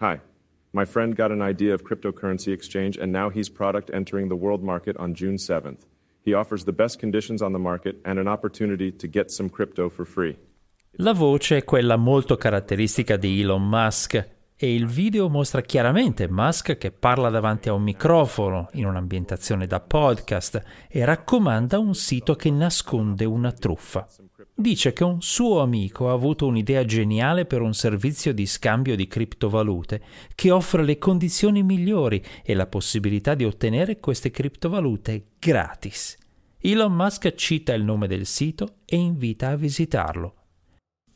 Hi. My friend got an idea of cryptocurrency exchange and now he's product entering the world market on June 7th. He offers the best conditions on the market and an opportunity to get some crypto for free. La voce è quella molto caratteristica di Elon Musk e il video mostra chiaramente Musk che parla davanti a un microfono in un'ambientazione da podcast e raccomanda un sito che nasconde una truffa. Dice che un suo amico ha avuto un'idea geniale per un servizio di scambio di criptovalute che offre le condizioni migliori e la possibilità di ottenere queste criptovalute gratis. Elon Musk cita il nome del sito e invita a visitarlo.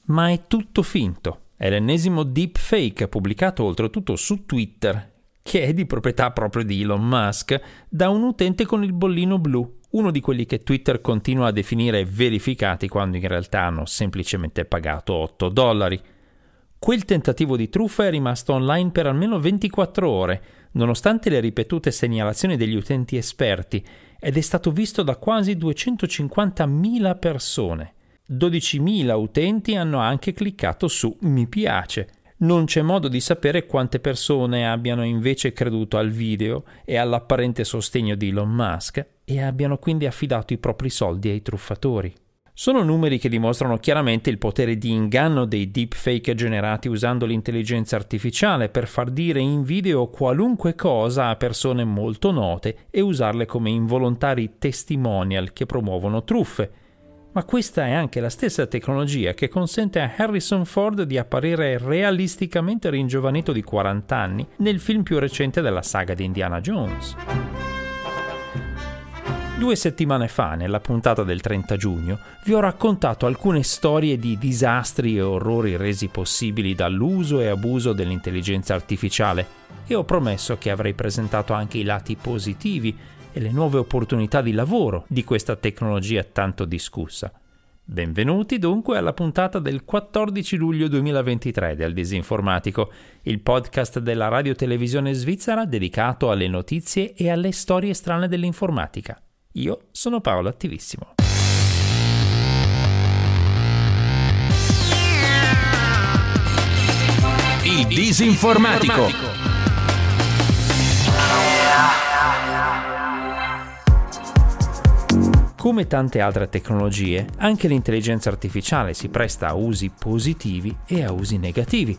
Ma è tutto finto. È l'ennesimo deepfake pubblicato oltretutto su Twitter, che è di proprietà proprio di Elon Musk, da un utente con il bollino blu, uno di quelli che Twitter continua a definire verificati quando in realtà hanno semplicemente pagato 8 dollari. Quel tentativo di truffa è rimasto online per almeno 24 ore, nonostante le ripetute segnalazioni degli utenti esperti, ed è stato visto da quasi 250.000 persone. 12.000 utenti hanno anche cliccato su mi piace. Non c'è modo di sapere quante persone abbiano invece creduto al video e all'apparente sostegno di Elon Musk e abbiano quindi affidato i propri soldi ai truffatori. Sono numeri che dimostrano chiaramente il potere di inganno dei deepfake generati usando l'intelligenza artificiale per far dire in video qualunque cosa a persone molto note e usarle come involontari testimonial che promuovono truffe ma questa è anche la stessa tecnologia che consente a Harrison Ford di apparire realisticamente ringiovanito di 40 anni nel film più recente della saga di Indiana Jones. Due settimane fa, nella puntata del 30 giugno, vi ho raccontato alcune storie di disastri e orrori resi possibili dall'uso e abuso dell'intelligenza artificiale e ho promesso che avrei presentato anche i lati positivi e le nuove opportunità di lavoro di questa tecnologia tanto discussa. Benvenuti dunque alla puntata del 14 luglio 2023 del Disinformatico, il podcast della radio-televisione svizzera dedicato alle notizie e alle storie strane dell'informatica. Io sono Paolo Attivissimo. Il Disinformatico. Come tante altre tecnologie, anche l'intelligenza artificiale si presta a usi positivi e a usi negativi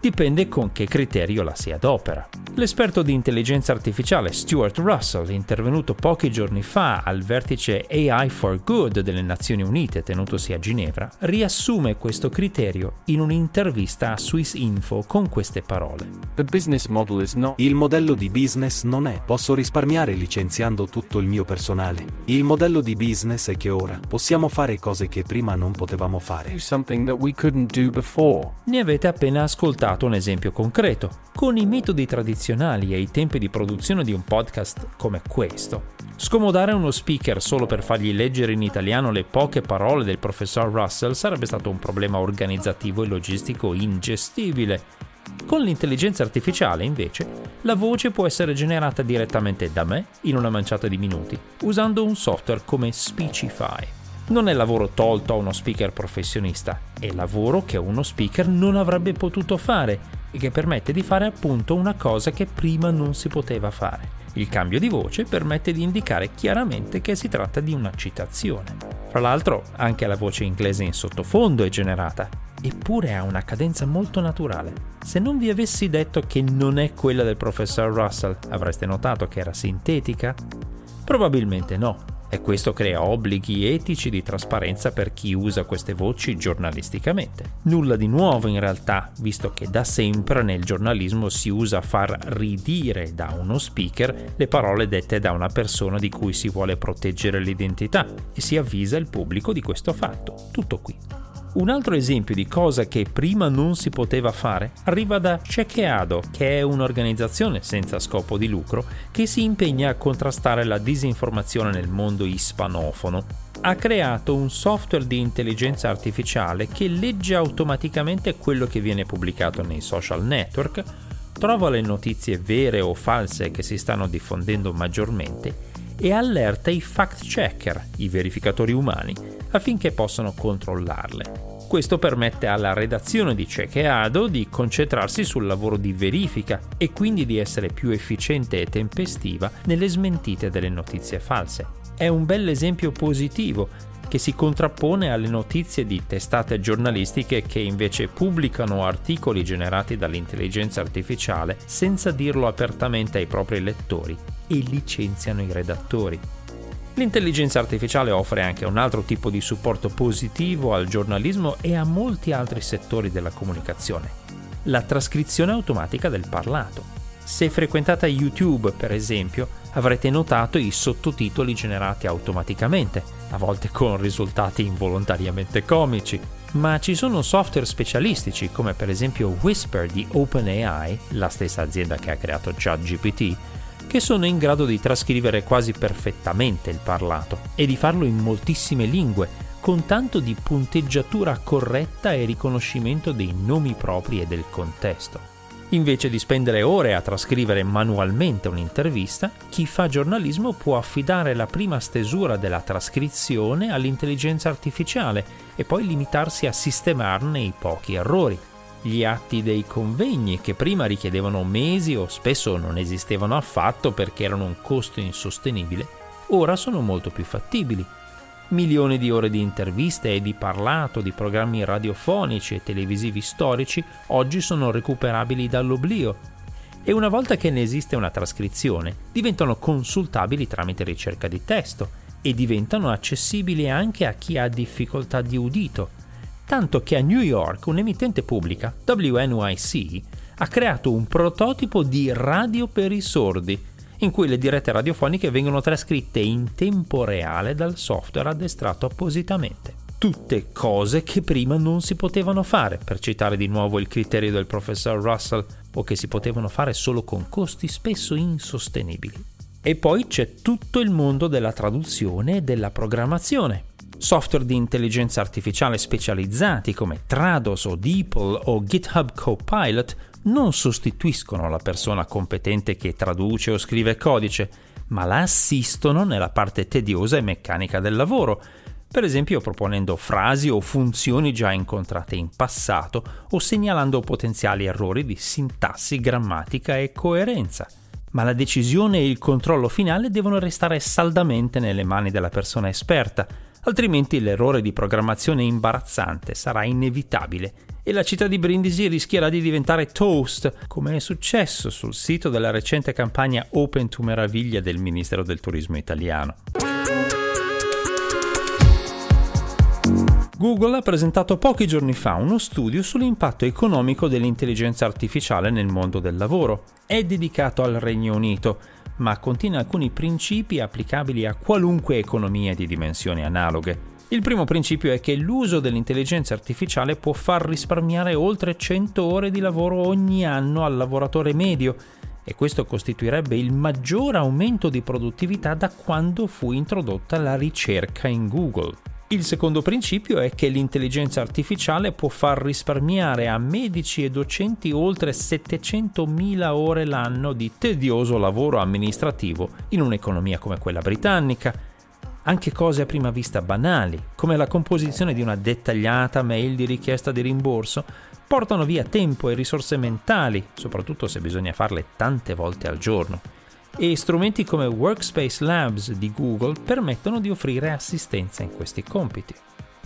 dipende con che criterio la si adopera. L'esperto di intelligenza artificiale Stuart Russell, intervenuto pochi giorni fa al vertice AI for Good delle Nazioni Unite tenutosi a Ginevra, riassume questo criterio in un'intervista a Swiss Info con queste parole. Il modello di business non è posso risparmiare licenziando tutto il mio personale. Il modello di business è che ora possiamo fare cose che prima non potevamo fare. Ne avete appena ascoltato dato un esempio concreto. Con i metodi tradizionali e i tempi di produzione di un podcast come questo, scomodare uno speaker solo per fargli leggere in italiano le poche parole del professor Russell sarebbe stato un problema organizzativo e logistico ingestibile. Con l'intelligenza artificiale, invece, la voce può essere generata direttamente da me in una manciata di minuti, usando un software come Speechify non è lavoro tolto a uno speaker professionista, è lavoro che uno speaker non avrebbe potuto fare e che permette di fare appunto una cosa che prima non si poteva fare. Il cambio di voce permette di indicare chiaramente che si tratta di una citazione. Fra l'altro, anche la voce inglese in sottofondo è generata, eppure ha una cadenza molto naturale. Se non vi avessi detto che non è quella del professor Russell, avreste notato che era sintetica? Probabilmente no, e questo crea obblighi etici di trasparenza per chi usa queste voci giornalisticamente. Nulla di nuovo in realtà, visto che da sempre nel giornalismo si usa far ridire da uno speaker le parole dette da una persona di cui si vuole proteggere l'identità e si avvisa il pubblico di questo fatto. Tutto qui. Un altro esempio di cosa che prima non si poteva fare arriva da Chequeado, che è un'organizzazione senza scopo di lucro che si impegna a contrastare la disinformazione nel mondo ispanofono. Ha creato un software di intelligenza artificiale che legge automaticamente quello che viene pubblicato nei social network, trova le notizie vere o false che si stanno diffondendo maggiormente e allerta i fact checker, i verificatori umani, affinché possano controllarle. Questo permette alla redazione di Chequeado di concentrarsi sul lavoro di verifica e quindi di essere più efficiente e tempestiva nelle smentite delle notizie false. È un bel esempio positivo che si contrappone alle notizie di testate giornalistiche che invece pubblicano articoli generati dall'intelligenza artificiale senza dirlo apertamente ai propri lettori e licenziano i redattori. L'intelligenza artificiale offre anche un altro tipo di supporto positivo al giornalismo e a molti altri settori della comunicazione, la trascrizione automatica del parlato. Se frequentate YouTube, per esempio, avrete notato i sottotitoli generati automaticamente, a volte con risultati involontariamente comici, ma ci sono software specialistici come per esempio Whisper di OpenAI, la stessa azienda che ha creato ChatGPT, che sono in grado di trascrivere quasi perfettamente il parlato e di farlo in moltissime lingue, con tanto di punteggiatura corretta e riconoscimento dei nomi propri e del contesto. Invece di spendere ore a trascrivere manualmente un'intervista, chi fa giornalismo può affidare la prima stesura della trascrizione all'intelligenza artificiale e poi limitarsi a sistemarne i pochi errori. Gli atti dei convegni, che prima richiedevano mesi o spesso non esistevano affatto perché erano un costo insostenibile, ora sono molto più fattibili. Milioni di ore di interviste e di parlato di programmi radiofonici e televisivi storici oggi sono recuperabili dall'oblio. E una volta che ne esiste una trascrizione diventano consultabili tramite ricerca di testo e diventano accessibili anche a chi ha difficoltà di udito. Tanto che a New York un'emittente pubblica, WNYC, ha creato un prototipo di radio per i sordi, in cui le dirette radiofoniche vengono trascritte in tempo reale dal software addestrato appositamente. Tutte cose che prima non si potevano fare, per citare di nuovo il criterio del professor Russell, o che si potevano fare solo con costi spesso insostenibili. E poi c'è tutto il mondo della traduzione e della programmazione, software di intelligenza artificiale specializzati come Trados o DeepL o GitHub Copilot non sostituiscono la persona competente che traduce o scrive codice, ma la assistono nella parte tediosa e meccanica del lavoro, per esempio proponendo frasi o funzioni già incontrate in passato o segnalando potenziali errori di sintassi, grammatica e coerenza. Ma la decisione e il controllo finale devono restare saldamente nelle mani della persona esperta, altrimenti l'errore di programmazione imbarazzante sarà inevitabile e la città di Brindisi rischierà di diventare toast, come è successo sul sito della recente campagna Open to Meraviglia del Ministero del Turismo italiano. Google ha presentato pochi giorni fa uno studio sull'impatto economico dell'intelligenza artificiale nel mondo del lavoro. È dedicato al Regno Unito ma contiene alcuni principi applicabili a qualunque economia di dimensioni analoghe. Il primo principio è che l'uso dell'intelligenza artificiale può far risparmiare oltre 100 ore di lavoro ogni anno al lavoratore medio e questo costituirebbe il maggior aumento di produttività da quando fu introdotta la ricerca in Google. Il secondo principio è che l'intelligenza artificiale può far risparmiare a medici e docenti oltre 700.000 ore l'anno di tedioso lavoro amministrativo in un'economia come quella britannica. Anche cose a prima vista banali, come la composizione di una dettagliata mail di richiesta di rimborso, portano via tempo e risorse mentali, soprattutto se bisogna farle tante volte al giorno e strumenti come Workspace Labs di Google permettono di offrire assistenza in questi compiti.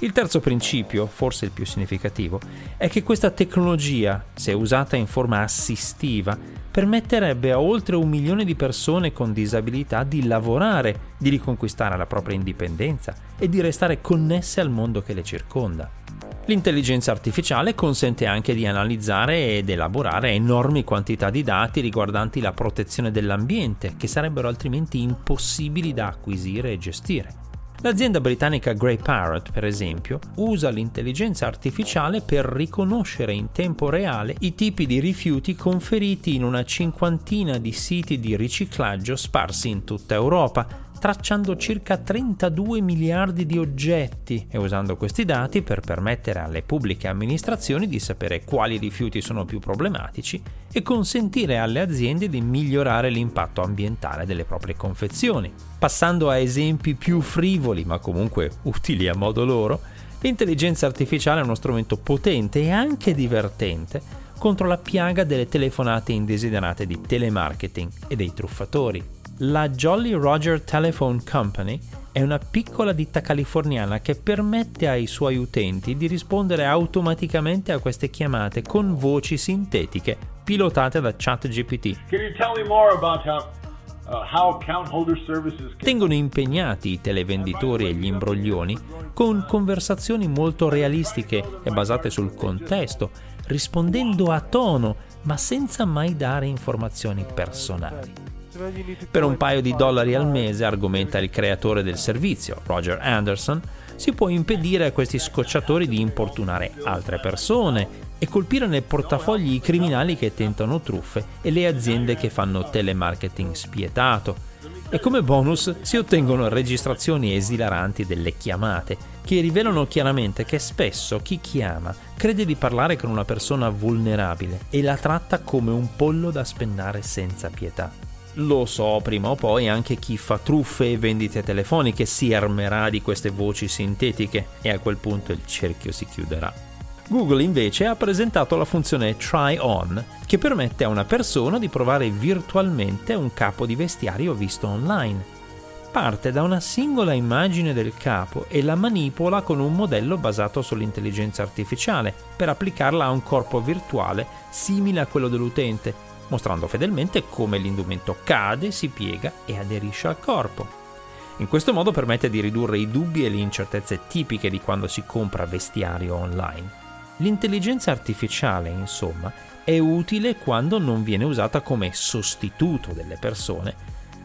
Il terzo principio, forse il più significativo, è che questa tecnologia, se usata in forma assistiva, permetterebbe a oltre un milione di persone con disabilità di lavorare, di riconquistare la propria indipendenza e di restare connesse al mondo che le circonda. L'intelligenza artificiale consente anche di analizzare ed elaborare enormi quantità di dati riguardanti la protezione dell'ambiente, che sarebbero altrimenti impossibili da acquisire e gestire. L'azienda britannica Grey Parrot, per esempio, usa l'intelligenza artificiale per riconoscere in tempo reale i tipi di rifiuti conferiti in una cinquantina di siti di riciclaggio sparsi in tutta Europa, tracciando circa 32 miliardi di oggetti e usando questi dati per permettere alle pubbliche amministrazioni di sapere quali rifiuti sono più problematici e consentire alle aziende di migliorare l'impatto ambientale delle proprie confezioni. Passando a esempi più frivoli ma comunque utili a modo loro, L'intelligenza artificiale è uno strumento potente e anche divertente contro la piaga delle telefonate indesiderate di telemarketing e dei truffatori. La Jolly Roger Telephone Company è una piccola ditta californiana che permette ai suoi utenti di rispondere automaticamente a queste chiamate con voci sintetiche pilotate da ChatGPT. Uh, Tengono impegnati i televenditori e gli imbroglioni con conversazioni molto realistiche e basate sul contesto, rispondendo a tono ma senza mai dare informazioni personali. Per un paio di dollari al mese, argomenta il creatore del servizio, Roger Anderson, si può impedire a questi scocciatori di importunare altre persone e colpire nel portafogli i criminali che tentano truffe e le aziende che fanno telemarketing spietato. E come bonus si ottengono registrazioni esilaranti delle chiamate, che rivelano chiaramente che spesso chi chiama crede di parlare con una persona vulnerabile e la tratta come un pollo da spennare senza pietà. Lo so, prima o poi anche chi fa truffe e vendite telefoniche si armerà di queste voci sintetiche e a quel punto il cerchio si chiuderà. Google invece ha presentato la funzione Try On, che permette a una persona di provare virtualmente un capo di vestiario visto online. Parte da una singola immagine del capo e la manipola con un modello basato sull'intelligenza artificiale per applicarla a un corpo virtuale simile a quello dell'utente mostrando fedelmente come l'indumento cade, si piega e aderisce al corpo. In questo modo permette di ridurre i dubbi e le incertezze tipiche di quando si compra vestiario online. L'intelligenza artificiale, insomma, è utile quando non viene usata come sostituto delle persone,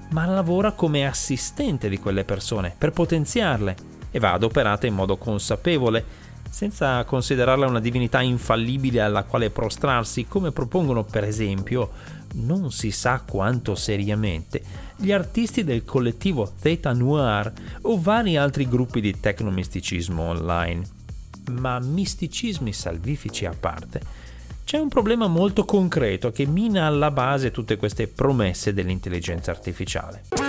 ma lavora come assistente di quelle persone per potenziarle e va adoperata in modo consapevole, senza considerarla una divinità infallibile alla quale prostrarsi, come propongono per esempio, non si sa quanto seriamente, gli artisti del collettivo Theta Noir o vari altri gruppi di tecnomisticismo online. Ma misticismi salvifici a parte, c'è un problema molto concreto che mina alla base tutte queste promesse dell'intelligenza artificiale.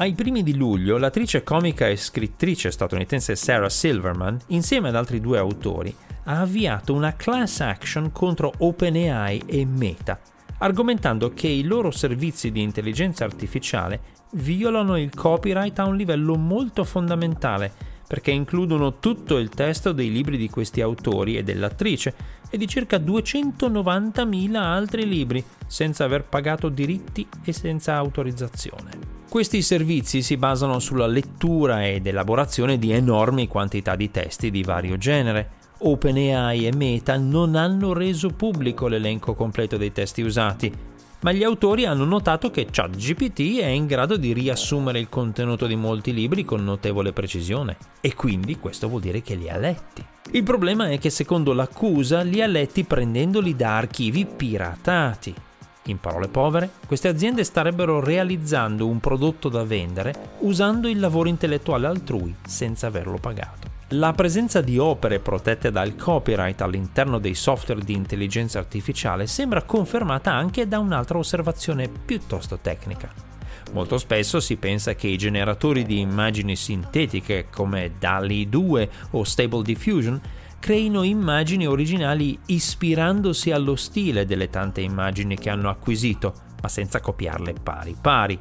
Ai primi di luglio, l'attrice comica e scrittrice statunitense Sarah Silverman, insieme ad altri due autori, ha avviato una class action contro OpenAI e Meta, argomentando che i loro servizi di intelligenza artificiale violano il copyright a un livello molto fondamentale, perché includono tutto il testo dei libri di questi autori e dell'attrice e di circa 290.000 altri libri, senza aver pagato diritti e senza autorizzazione. Questi servizi si basano sulla lettura ed elaborazione di enormi quantità di testi di vario genere. OpenAI e Meta non hanno reso pubblico l'elenco completo dei testi usati, ma gli autori hanno notato che ChatGPT è in grado di riassumere il contenuto di molti libri con notevole precisione e quindi questo vuol dire che li ha letti. Il problema è che secondo l'accusa li ha letti prendendoli da archivi piratati. In parole povere, queste aziende starebbero realizzando un prodotto da vendere usando il lavoro intellettuale altrui senza averlo pagato. La presenza di opere protette dal copyright all'interno dei software di intelligenza artificiale sembra confermata anche da un'altra osservazione piuttosto tecnica. Molto spesso si pensa che i generatori di immagini sintetiche come DALI 2 o Stable Diffusion creino immagini originali ispirandosi allo stile delle tante immagini che hanno acquisito, ma senza copiarle pari pari.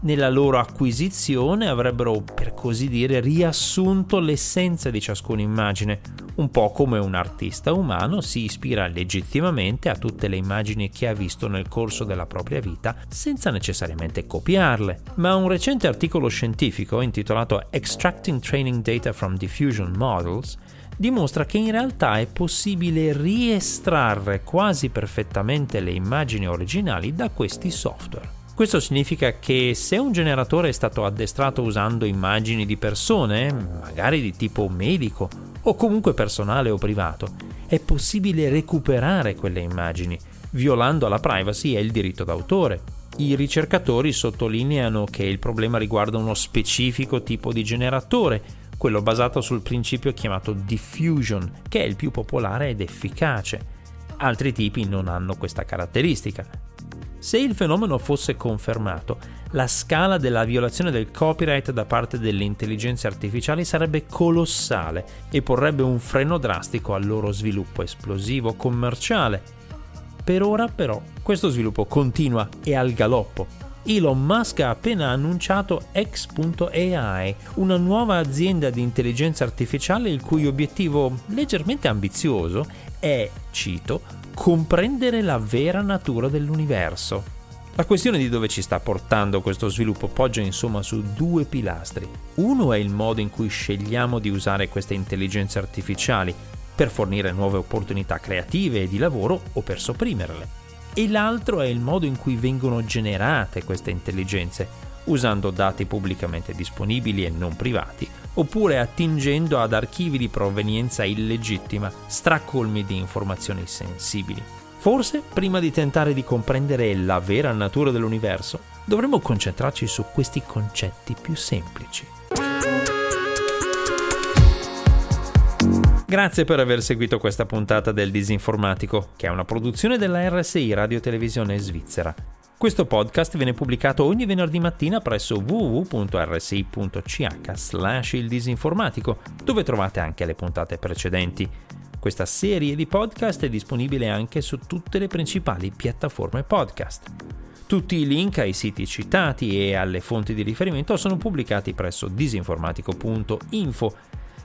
Nella loro acquisizione avrebbero, per così dire, riassunto l'essenza di ciascuna immagine, un po' come un artista umano si ispira legittimamente a tutte le immagini che ha visto nel corso della propria vita senza necessariamente copiarle. Ma un recente articolo scientifico intitolato Extracting Training Data from Diffusion Models dimostra che in realtà è possibile riestrarre quasi perfettamente le immagini originali da questi software. Questo significa che se un generatore è stato addestrato usando immagini di persone, magari di tipo medico o comunque personale o privato, è possibile recuperare quelle immagini, violando la privacy e il diritto d'autore. I ricercatori sottolineano che il problema riguarda uno specifico tipo di generatore, quello basato sul principio chiamato diffusion, che è il più popolare ed efficace. Altri tipi non hanno questa caratteristica. Se il fenomeno fosse confermato, la scala della violazione del copyright da parte delle intelligenze artificiali sarebbe colossale e porrebbe un freno drastico al loro sviluppo esplosivo commerciale. Per ora però questo sviluppo continua e al galoppo. Elon Musk ha appena annunciato X.AI, una nuova azienda di intelligenza artificiale il cui obiettivo leggermente ambizioso è, cito, comprendere la vera natura dell'universo. La questione di dove ci sta portando questo sviluppo poggia insomma su due pilastri. Uno è il modo in cui scegliamo di usare queste intelligenze artificiali per fornire nuove opportunità creative e di lavoro o per sopprimerle. E l'altro è il modo in cui vengono generate queste intelligenze, usando dati pubblicamente disponibili e non privati, oppure attingendo ad archivi di provenienza illegittima, stracolmi di informazioni sensibili. Forse, prima di tentare di comprendere la vera natura dell'universo, dovremmo concentrarci su questi concetti più semplici. Grazie per aver seguito questa puntata del Disinformatico, che è una produzione della RSI Radio Televisione Svizzera. Questo podcast viene pubblicato ogni venerdì mattina presso www.rsi.ch slash il disinformatico, dove trovate anche le puntate precedenti. Questa serie di podcast è disponibile anche su tutte le principali piattaforme podcast. Tutti i link ai siti citati e alle fonti di riferimento sono pubblicati presso disinformatico.info